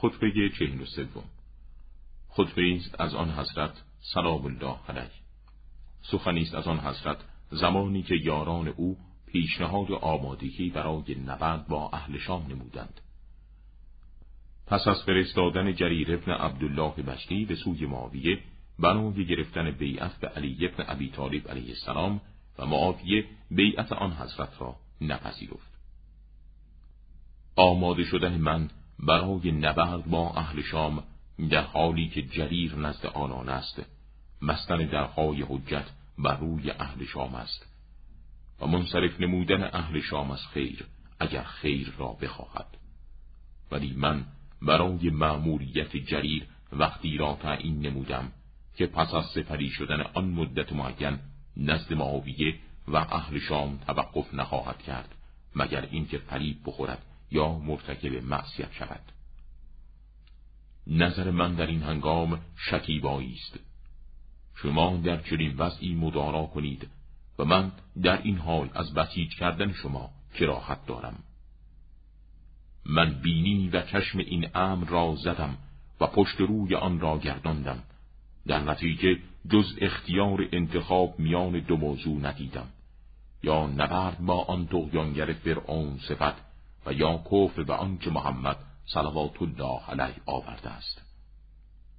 خطبه چهل و سوم. خطبه است از آن حضرت سلام الله علیه. سخنی است از آن حضرت زمانی که یاران او پیشنهاد آمادگی برای نبرد با اهل شام نمودند. پس از فرستادن جریر ابن عبدالله بشتی به سوی معاویه برای گرفتن بیعت به علی ابن ابی طالب علیه السلام و معاویه بیعت آن حضرت را نپذیرفت. آماده شدن من برای نبرد با اهل شام در حالی که جریر نزد آنان است مستن درهای حجت بر روی اهل شام است و منصرف نمودن اهل شام از خیر اگر خیر را بخواهد. ولی من برای معمولیت جریر وقتی را تعیین نمودم که پس از سپری شدن آن مدت معین نزد معاویه و اهل شام توقف نخواهد کرد مگر اینکه فریب بخورد. یا مرتکب معصیت شود. نظر من در این هنگام شکیبایی است. شما در چنین وضعی مدارا کنید و من در این حال از بسیج کردن شما کراحت دارم. من بینی و چشم این امر را زدم و پشت روی آن را گرداندم. در نتیجه جز اختیار انتخاب میان دو موضوع ندیدم. یا نبرد با آن تغیانگر فرعون صفت یا کفر به آنچه محمد صلوات الله علیه آورده است.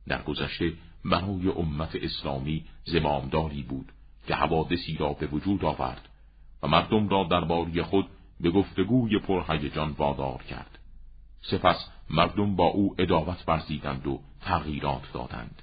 در گذشته برای امت اسلامی زمامداری بود که حوادثی را به وجود آورد و مردم را درباره خود به گفتگوی پرهیجان وادار کرد. سپس مردم با او اداوت ورزیدند و تغییرات دادند.